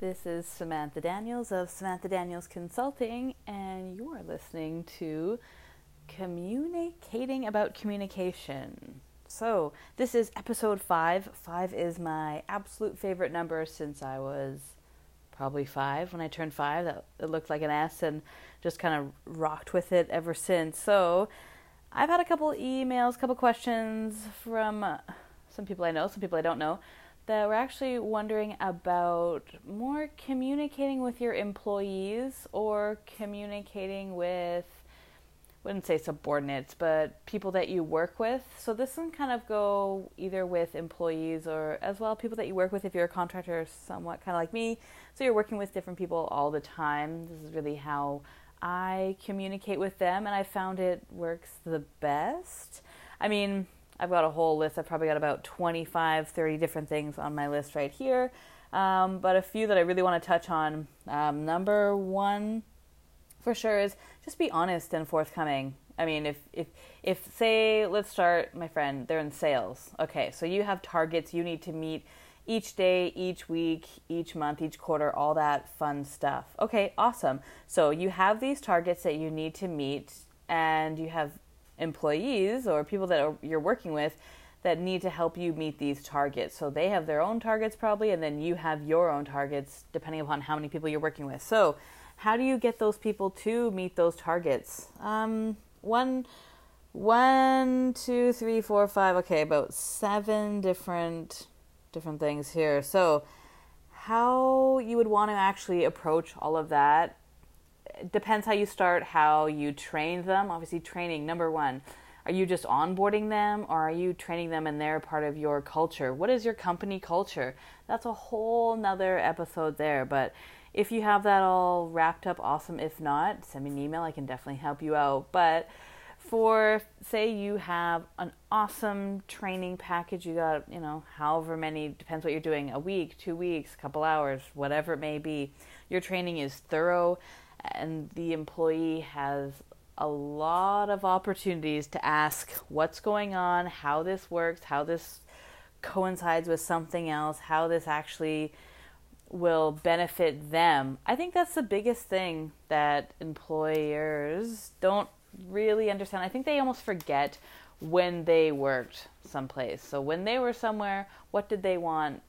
This is Samantha Daniels of Samantha Daniels Consulting, and you are listening to Communicating About Communication. So, this is episode five. Five is my absolute favorite number since I was probably five. When I turned five, that it looked like an S and just kind of rocked with it ever since. So, I've had a couple emails, couple questions from some people I know, some people I don't know we're actually wondering about more communicating with your employees or communicating with wouldn't say subordinates, but people that you work with. So this can kind of go either with employees or as well people that you work with if you're a contractor, somewhat kind of like me. So you're working with different people all the time. This is really how I communicate with them, and I found it works the best. I mean, I've got a whole list. I've probably got about 25, 30 different things on my list right here. Um, but a few that I really want to touch on. Um, number one, for sure, is just be honest and forthcoming. I mean, if if if say, let's start, my friend, they're in sales. Okay, so you have targets you need to meet each day, each week, each month, each quarter, all that fun stuff. Okay, awesome. So you have these targets that you need to meet, and you have employees or people that are, you're working with that need to help you meet these targets. So they have their own targets probably, and then you have your own targets depending upon how many people you're working with. So, how do you get those people to meet those targets? Um, one, one, two, three, four, five. Okay, about seven different different things here. So, how you would want to actually approach all of that depends how you start, how you train them. Obviously, training number one. Are you just onboarding them or are you training them and they're part of your culture? What is your company culture? That's a whole nother episode there. But if you have that all wrapped up, awesome. If not, send me an email. I can definitely help you out. But for say you have an awesome training package, you got, you know, however many, depends what you're doing, a week, two weeks, a couple hours, whatever it may be. Your training is thorough and the employee has a lot of opportunities to ask what's going on, how this works, how this coincides with something else, how this actually will benefit them. I think that's the biggest thing that employers don't really understand. I think they almost forget when they worked someplace. So when they were somewhere, what did they want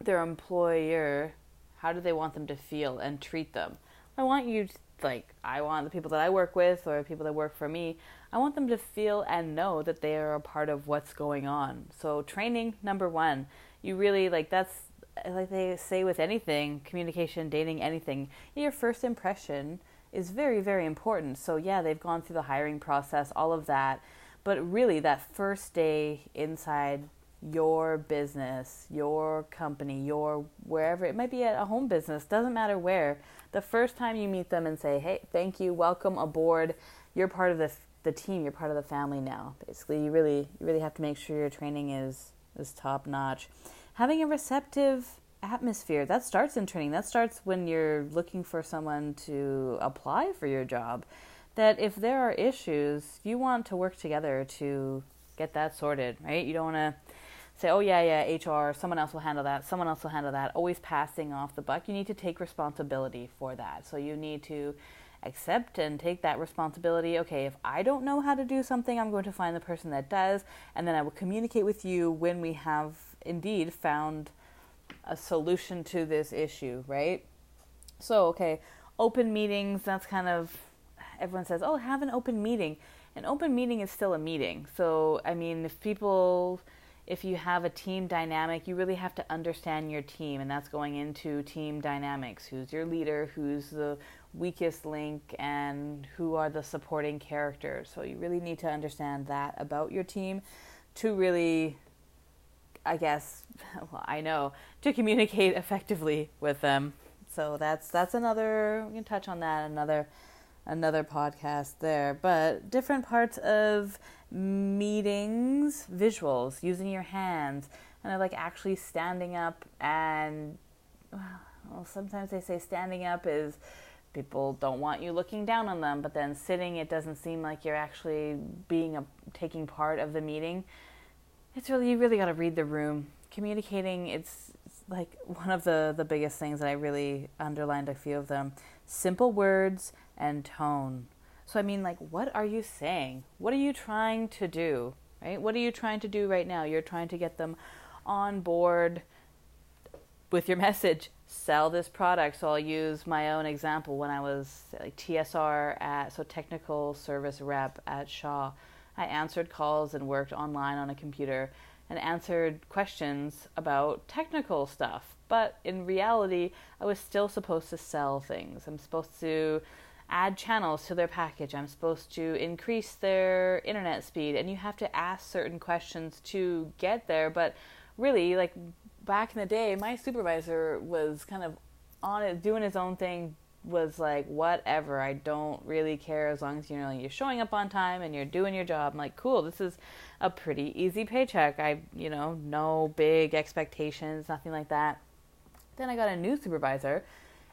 their employer, how did they want them to feel and treat them? I want you to, like I want the people that I work with or people that work for me, I want them to feel and know that they are a part of what's going on. So training number 1, you really like that's like they say with anything, communication, dating, anything, your first impression is very very important. So yeah, they've gone through the hiring process, all of that, but really that first day inside your business, your company, your wherever it might be at a home business, doesn't matter where. The first time you meet them and say, "Hey, thank you, welcome aboard. You're part of the the team. You're part of the family now." Basically, you really you really have to make sure your training is is top notch. Having a receptive atmosphere that starts in training. That starts when you're looking for someone to apply for your job. That if there are issues, you want to work together to get that sorted, right? You don't want to say, oh, yeah, yeah, HR, someone else will handle that, someone else will handle that, always passing off the buck. You need to take responsibility for that. So you need to accept and take that responsibility. Okay, if I don't know how to do something, I'm going to find the person that does, and then I will communicate with you when we have indeed found a solution to this issue, right? So, okay, open meetings, that's kind of, everyone says, oh, have an open meeting. An open meeting is still a meeting. So, I mean, if people if you have a team dynamic, you really have to understand your team, and that's going into team dynamics. Who's your leader? Who's the weakest link? And who are the supporting characters? So you really need to understand that about your team to really, I guess, well, I know, to communicate effectively with them. So that's that's another. We can touch on that another another podcast there. But different parts of meetings, visuals, using your hands, and like actually standing up and well, sometimes they say standing up is people don't want you looking down on them, but then sitting it doesn't seem like you're actually being a taking part of the meeting. It's really you really got to read the room. Communicating it's like one of the the biggest things that I really underlined a few of them simple words and tone. So I mean like what are you saying? What are you trying to do? Right? What are you trying to do right now? You're trying to get them on board with your message. Sell this product. So I'll use my own example when I was like TSR at so technical service rep at Shaw. I answered calls and worked online on a computer and answered questions about technical stuff. But in reality, I was still supposed to sell things. I'm supposed to add channels to their package. I'm supposed to increase their internet speed. And you have to ask certain questions to get there. But really, like back in the day, my supervisor was kind of on it, doing his own thing, was like, whatever, I don't really care as long as you know you're showing up on time and you're doing your job. I'm like, cool, this is a pretty easy paycheck. I, you know, no big expectations, nothing like that. Then I got a new supervisor,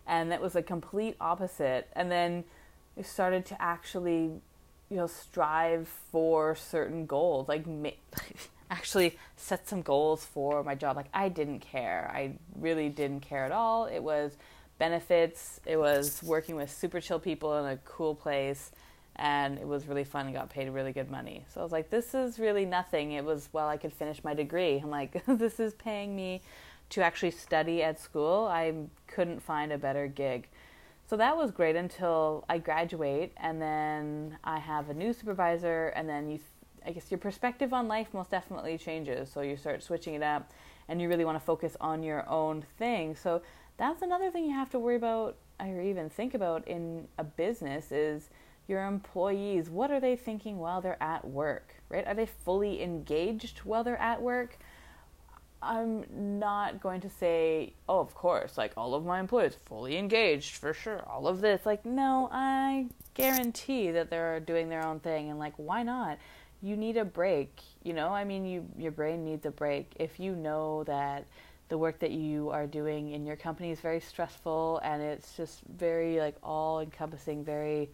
and that was a complete opposite. And then I started to actually, you know, strive for certain goals, like ma- actually set some goals for my job. Like I didn't care. I really didn't care at all. It was benefits. It was working with super chill people in a cool place. And it was really fun and got paid really good money. So I was like, this is really nothing. It was, well, I could finish my degree. I'm like, this is paying me to actually study at school. I couldn't find a better gig. So that was great until I graduate and then I have a new supervisor and then you I guess your perspective on life most definitely changes. So you start switching it up and you really want to focus on your own thing. So that's another thing you have to worry about or even think about in a business is your employees. What are they thinking while they're at work, right? Are they fully engaged while they're at work? I'm not going to say, oh, of course, like all of my employees fully engaged for sure, all of this. Like, no, I guarantee that they're doing their own thing, and like, why not? you need a break. You know, I mean, you your brain needs a break. If you know that the work that you are doing in your company is very stressful and it's just very like all encompassing, very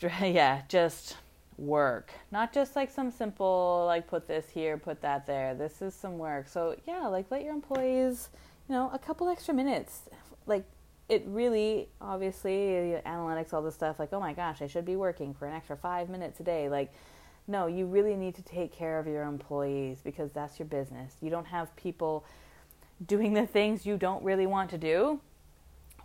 yeah, just work. Not just like some simple like put this here, put that there. This is some work. So, yeah, like let your employees, you know, a couple extra minutes. Like it really obviously analytics all this stuff like, "Oh my gosh, I should be working for an extra 5 minutes a day." Like no, you really need to take care of your employees because that's your business. You don't have people doing the things you don't really want to do.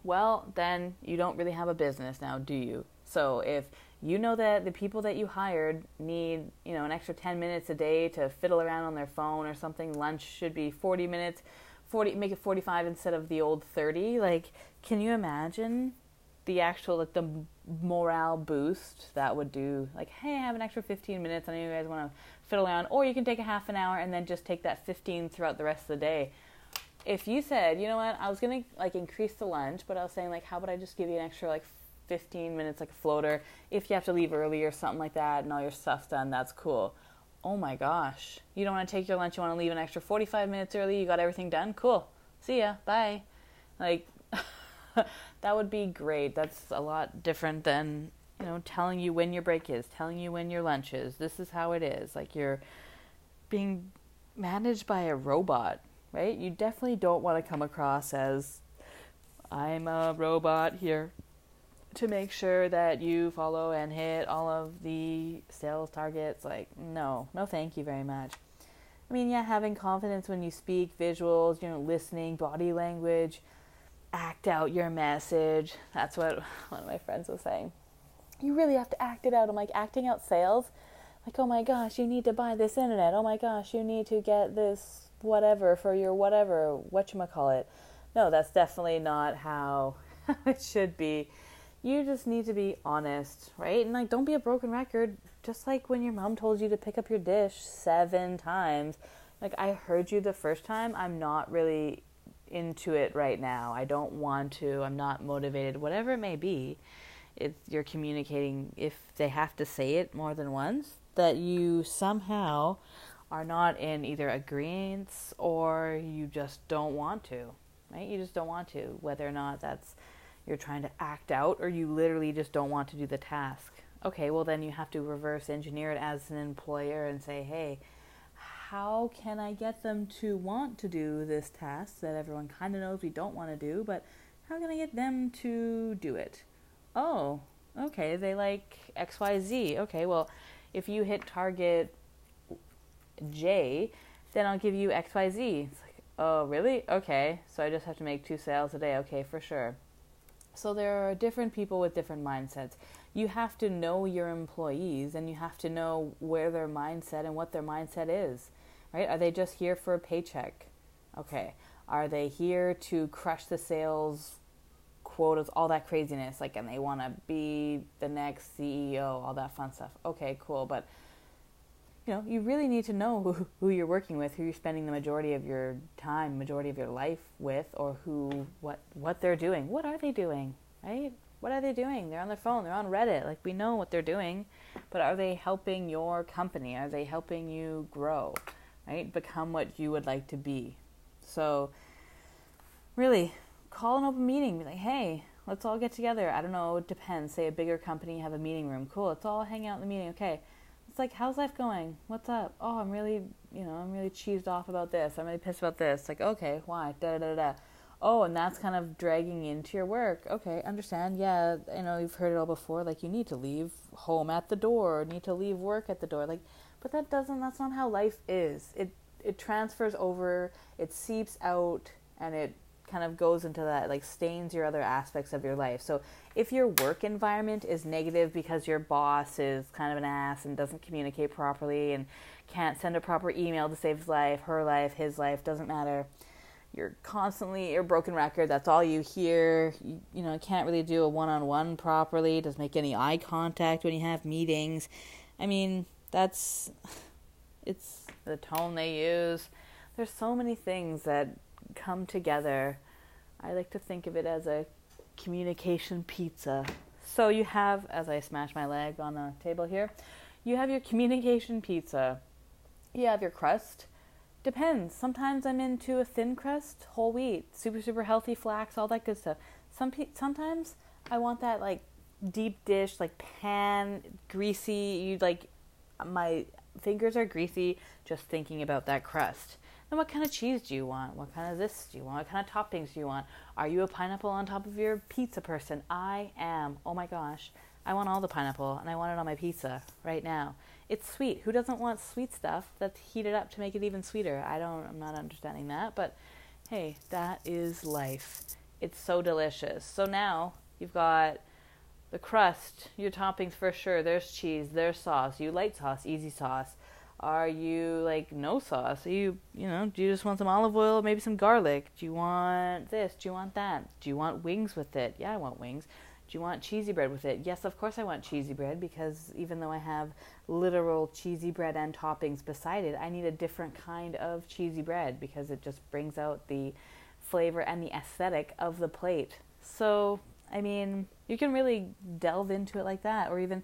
Well, then you don't really have a business now, do you? So if you know that the people that you hired need, you know, an extra 10 minutes a day to fiddle around on their phone or something, lunch should be 40 minutes, 40 make it 45 instead of the old 30. Like, can you imagine the actual like the morale boost that would do? Like hey i have an extra 15 minutes. I know you guys want to fiddle around. Or you can take a half an hour and then just take that 15 throughout the rest of the day. If you said you know what? I was gonna like increase the lunch but i was saying like how about i just give you an extra like 15 minutes like a floater if you have to leave early or something like that and all your stuff's done that's cool oh my gosh you don't want to take your lunch you want to leave an extra 45 minutes early you got everything done cool see ya bye like that would be great. That's a lot different than, you know, telling you when your break is, telling you when your lunch is. This is how it is. Like you're being managed by a robot, right? You definitely don't want to come across as I'm a robot here to make sure that you follow and hit all of the sales targets. Like, no, no, thank you very much. I mean, yeah, having confidence when you speak, visuals, you know, listening, body language, act out your message. That's what one of my friends was saying. You really have to act it out. I'm like, acting out sales? Like, oh my gosh, you need to buy this internet. Oh my gosh, you need to get this whatever for your whatever, whatchamacallit. No, that's definitely not how it should be. You just need to be honest, right? And like, don't be a broken record. Just like when your mom told you to pick up your dish seven times. Like, I heard you the first time. I'm not really into it right now. I don't want to. I'm not motivated. Whatever it may be, it's you're communicating. If they have to say it more than once, that you somehow are not in either agreement or you just don't want to. Right? You just don't want to. Whether or not that's you're trying to act out or you literally just don't want to do the task. Okay, well then you have to reverse engineer it as an employer and say, hey how can I get them to want to do this task that everyone kind of knows we don't want to do, but how can I get them to do it? Oh, okay, they like XYZ. Okay, well, if you hit target J, then I'll give you XYZ. It's like, oh, really? Okay, so I just have to make two sales a day. Okay, for sure. So there are different people with different mindsets. You have to know your employees and you have to know where their mindset and what their mindset is, right? Are they just here for a paycheck? Okay. Are they here to crush the sales quotas, all that craziness, like, and they want to be the next CEO, all that fun stuff? Okay, cool. But you know, you really need to know who, you're working with, who you're spending the majority of your time, majority of your life with, or who, what, what they're doing. What are they doing, right? What are they doing? They're on their phone. They're on Reddit. Like we know what they're doing, but are they helping your company? Are they helping you grow, right? Become what you would like to be. So, really, call an open meeting. Be like, hey, let's all get together. I don't know. It depends. Say a bigger company have a meeting room. Cool. Let's all hang out in the meeting. Okay it's like, how's life going? What's up? Oh, I'm really, you know, I'm really cheesed off about this. I'm really pissed about this. Like, okay, why? Da da da da. Oh, and that's kind of dragging into your work. Okay, understand. Yeah, I know you've heard it all before. Like, you need to leave home at the door, need to leave work at the door. Like, but that doesn't. That's not how life is. It it transfers over. It seeps out, and it kind of goes into that like stains your other aspects of your life. So if your work environment is negative because your boss is kind of an ass and doesn't communicate properly and can't send a proper email to save his life, her life, his life, doesn't matter. You're constantly you're broken record. That's all you hear. You, you know, can't really do a one-on-one properly. Doesn't make any eye contact when you have meetings. I mean, that's it's the tone they use. There's so many things that come together. I like to think of it as a communication pizza. So you have, as I smash my leg on the table here, you have your communication pizza. You have your crust. Depends. Sometimes I'm into a thin crust, whole wheat, super super healthy flax, all that good stuff. Some pe- sometimes I want that like deep dish, like pan, greasy. You like my fingers are greasy just thinking about that crust. And what kind of cheese do you want? What kind of this do you want? What kind of toppings do you want? Are you a pineapple on top of your pizza person? I am. Oh my gosh. I want all the pineapple and I want it on my pizza right now. It's sweet. Who doesn't want sweet stuff that's heated up to make it even sweeter? I don't I'm not understanding that, but hey, that is life. It's so delicious. So now you've got the crust, your toppings for sure. There's cheese, there's sauce. You light sauce, easy sauce. Are you like no sauce? Are you you know, do you just want some olive oil, maybe some garlic? Do you want this? Do you want that? Do you want wings with it? Yeah, I want wings. Do you want cheesy bread with it? Yes, of course I want cheesy bread because even though I have literal cheesy bread and toppings beside it, I need a different kind of cheesy bread because it just brings out the flavor and the aesthetic of the plate. So, I mean, you can really delve into it like that or even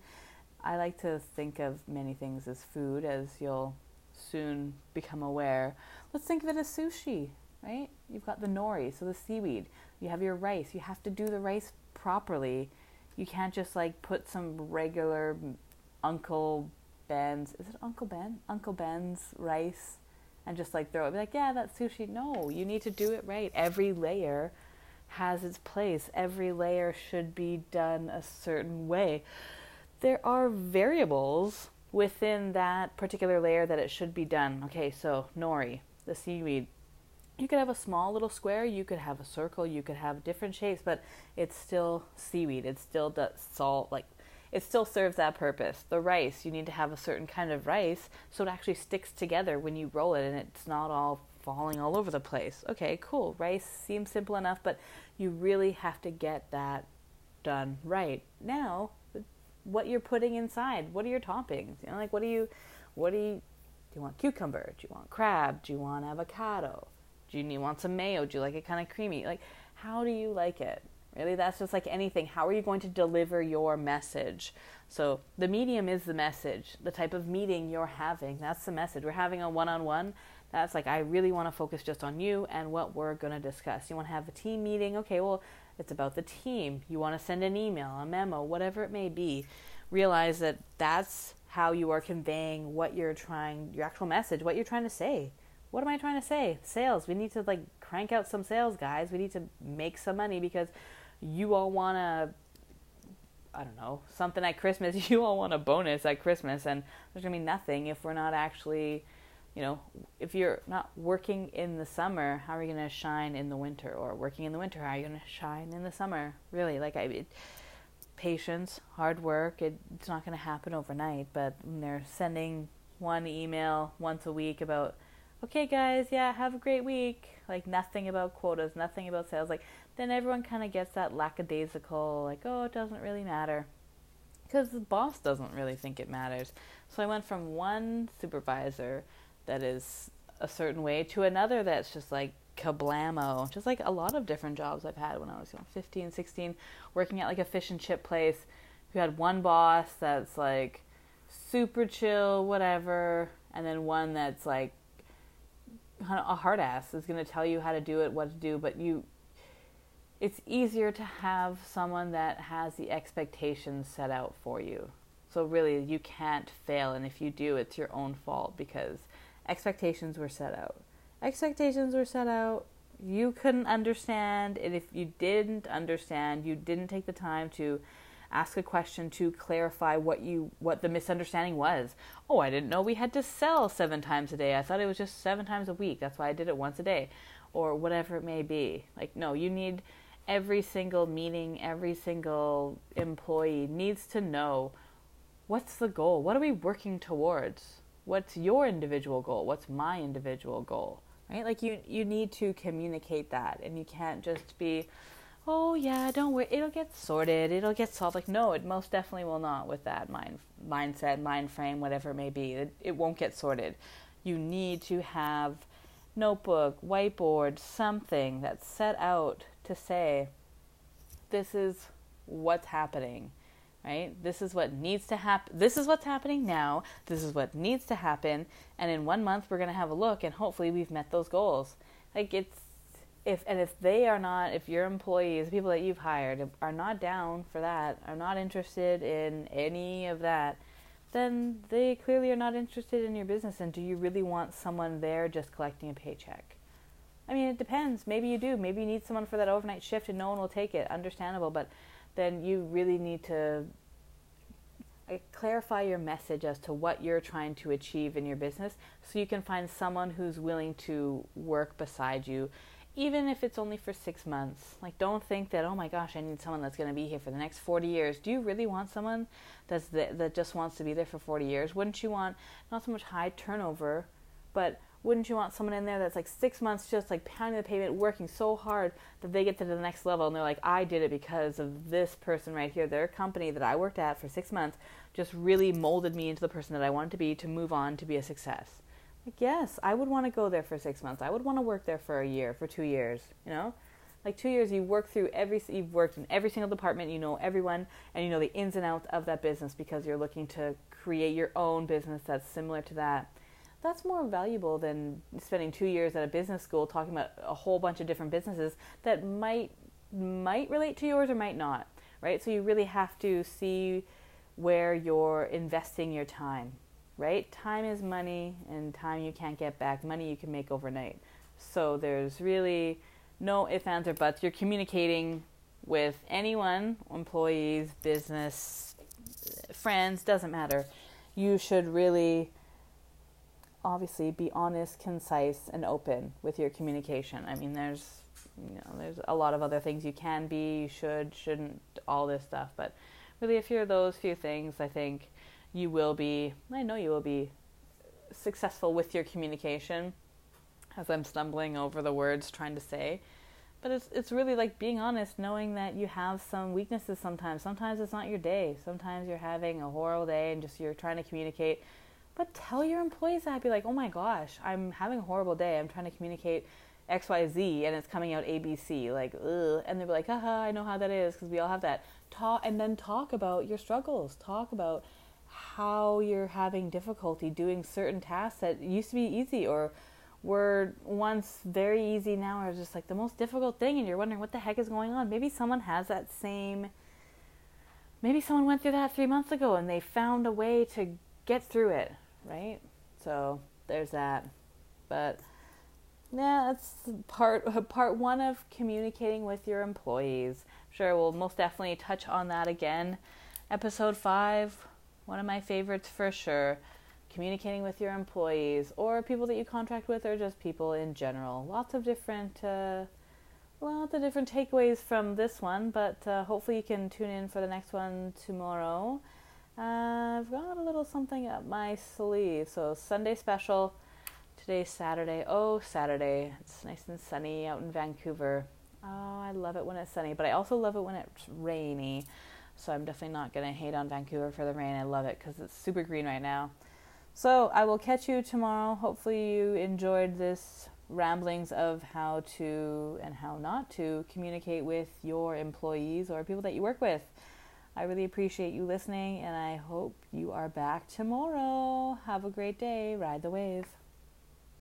I like to think of many things as food, as you'll soon become aware. Let's think of it as sushi, right? You've got the nori, so the seaweed. You have your rice. You have to do the rice properly. You can't just like put some regular Uncle Ben's. Is it Uncle Ben? Uncle Ben's rice, and just like throw it. Be like, yeah, that's sushi. No, you need to do it right. Every layer has its place. Every layer should be done a certain way there are variables within that particular layer that it should be done. Okay, so nori, the seaweed. You could have a small little square, you could have a circle, you could have different shapes, but it's still seaweed. It still does salt, like it still serves that purpose. The rice, you need to have a certain kind of rice so it actually sticks together when you roll it and it's not all falling all over the place. Okay, cool. Rice seems simple enough, but you really have to get that done right. Now, what you're putting inside. What are your toppings? You know, like what do you, what do you, do you want cucumber? Do you want crab? Do you want avocado? Do you want some mayo? Do you like it kind of creamy? Like, how do you like it? Really, that's just like anything. How are you going to deliver your message? So, the medium is the message. The type of meeting you're having, that's the message. We're having a one on one. That's like, I really want to focus just on you and what we're going to discuss. You want to have a team meeting? Okay, well, it's about the team. You want to send an email, a memo, whatever it may be. Realize that that's how you are conveying what you're trying, your actual message, what you're trying to say. What am I trying to say? Sales. We need to like crank out some sales, guys. We need to make some money because you all want to I don't know, something at Christmas. You all want a bonus at Christmas, and there's to be nothing if we're not actually, you know, if you're not working in the summer, how are you going to shine in the winter? Or working in the winter, how are you going to shine in the summer? Really, like, I, it, patience, hard work, it, it's not going to happen overnight, but when they're sending one email once a week about, okay, guys, yeah, have a great week, like nothing about quotas, nothing about sales, like then everyone kind of gets that lackadaisical, like, oh, it doesn't really matter. Because the boss doesn't really think it matters. So I went from one supervisor that is a certain way to another that's just like kablamo. Just like a lot of different jobs I've had when I was you know, 15, 16, working at like a fish and chip place. who had one boss that's like super chill, whatever, and then one that's like a hard ass is going to tell you how to do it, what to do, but you it's easier to have someone that has the expectations set out for you. So really, you can't fail, and if you do, it's your own fault because expectations were set out. Expectations were set out. You couldn't understand, and if you didn't understand, you didn't take the time to ask a question to clarify what you what the misunderstanding was. Oh, I didn't know we had to sell 7 times a day. I thought it was just 7 times a week. That's why I did it once a day or whatever it may be. Like no, you need every single meeting, every single employee needs to know what's the goal? What are we working towards? What's your individual goal? What's my individual goal? Right? Like you you need to communicate that and you can't just be oh yeah, don't worry, it'll get sorted, it'll get solved. Like no, it most definitely will not with that mind mindset, mind frame, whatever it may be. It, it won't get sorted. You need to have notebook, whiteboard, something that's set out to say, this is what's happening, right? This is what needs to happen. This is what's happening now. This is what needs to happen. And in one month, we're going to have a look, and hopefully, we've met those goals. Like, it's, if, and if they are not, if your employees, people that you've hired, are not down for that, are not interested in any of that, then they clearly are not interested in your business. And do you really want someone there just collecting a paycheck? I mean, it depends. Maybe you do. Maybe you need someone for that overnight shift and no one will take it. Understandable. But then you really need to uh, clarify your message as to what you're trying to achieve in your business so you can find someone who's willing to work beside you even if it's only for six months. Like, don't think that, oh my gosh, I need someone that's going to be here for the next 40 years. Do you really want someone that's the, that just wants to be there for 40 years? Wouldn't you want not so much high turnover, but wouldn't you want someone in there that's like six months just like pounding the pavement, working so hard that they get to the next level and they're like, I did it because of this person right here. Their company that I worked at for six months just really molded me into the person that I wanted to be to move on to be a success. Like, yes, I would want to go there for six months. I would want to work there for a year, for two years, you know? Like two years, you work through every, you've worked in every single department, you know everyone, and you know the ins and outs of that business because you're looking to create your own business that's similar to that that's more valuable than spending two years at a business school talking about a whole bunch of different businesses that might might relate to yours or might not right? So you really have to see where you're investing your time right? Time is money and time you can't get back money you can make overnight. So there's really no ifs ands or buts. You're communicating with anyone employees business friends doesn't matter. You should really obviously be honest, concise, and open with your communication. I mean, there's you know, there's a lot of other things you can be, you should, shouldn't, all this stuff. But really, if you're those few things, I think you will be. I know you will be successful with your communication. As I'm stumbling over the words trying to say, but it's it's really like being honest, knowing that you have some weaknesses sometimes. Sometimes it's not your day. Sometimes you're having a horrible day and just you're trying to communicate but tell your employees that. Be like, oh my gosh, I'm having a horrible day. I'm trying to communicate X, Y, Z, and it's coming out A, B, C. Like, ugh. And they'll be like, haha, I know how that is because we all have that. Talk and then talk about your struggles. Talk about how you're having difficulty doing certain tasks that used to be easy or were once very easy now are just like the most difficult thing and you're wondering what the heck is going on maybe someone has that same maybe someone went through that three months ago and they found a way to get through it, right? So there's that. But yeah, that's part part one of communicating with your employees. Sure, we'll most definitely touch on that again. Episode five, one of my favorites for sure. Communicating with your employees or people that you contract with, or just people in general. Lots of different, uh, lots of different takeaways from this one. But uh, hopefully, you can tune in for the next one tomorrow. I've got a little something up my sleeve. So Sunday special Today's Saturday. Oh, Saturday. It's nice and sunny out in Vancouver. Oh, I love it when it's sunny, but I also love it when it's rainy. So I'm definitely not going to hate on Vancouver for the rain. I love it because it's super green right now. So I will catch you tomorrow. Hopefully, you enjoyed this ramblings of how to and how not to communicate with your employees or people that you work with. I really appreciate you listening, and I hope you are back tomorrow. Have a great day. Ride the wave.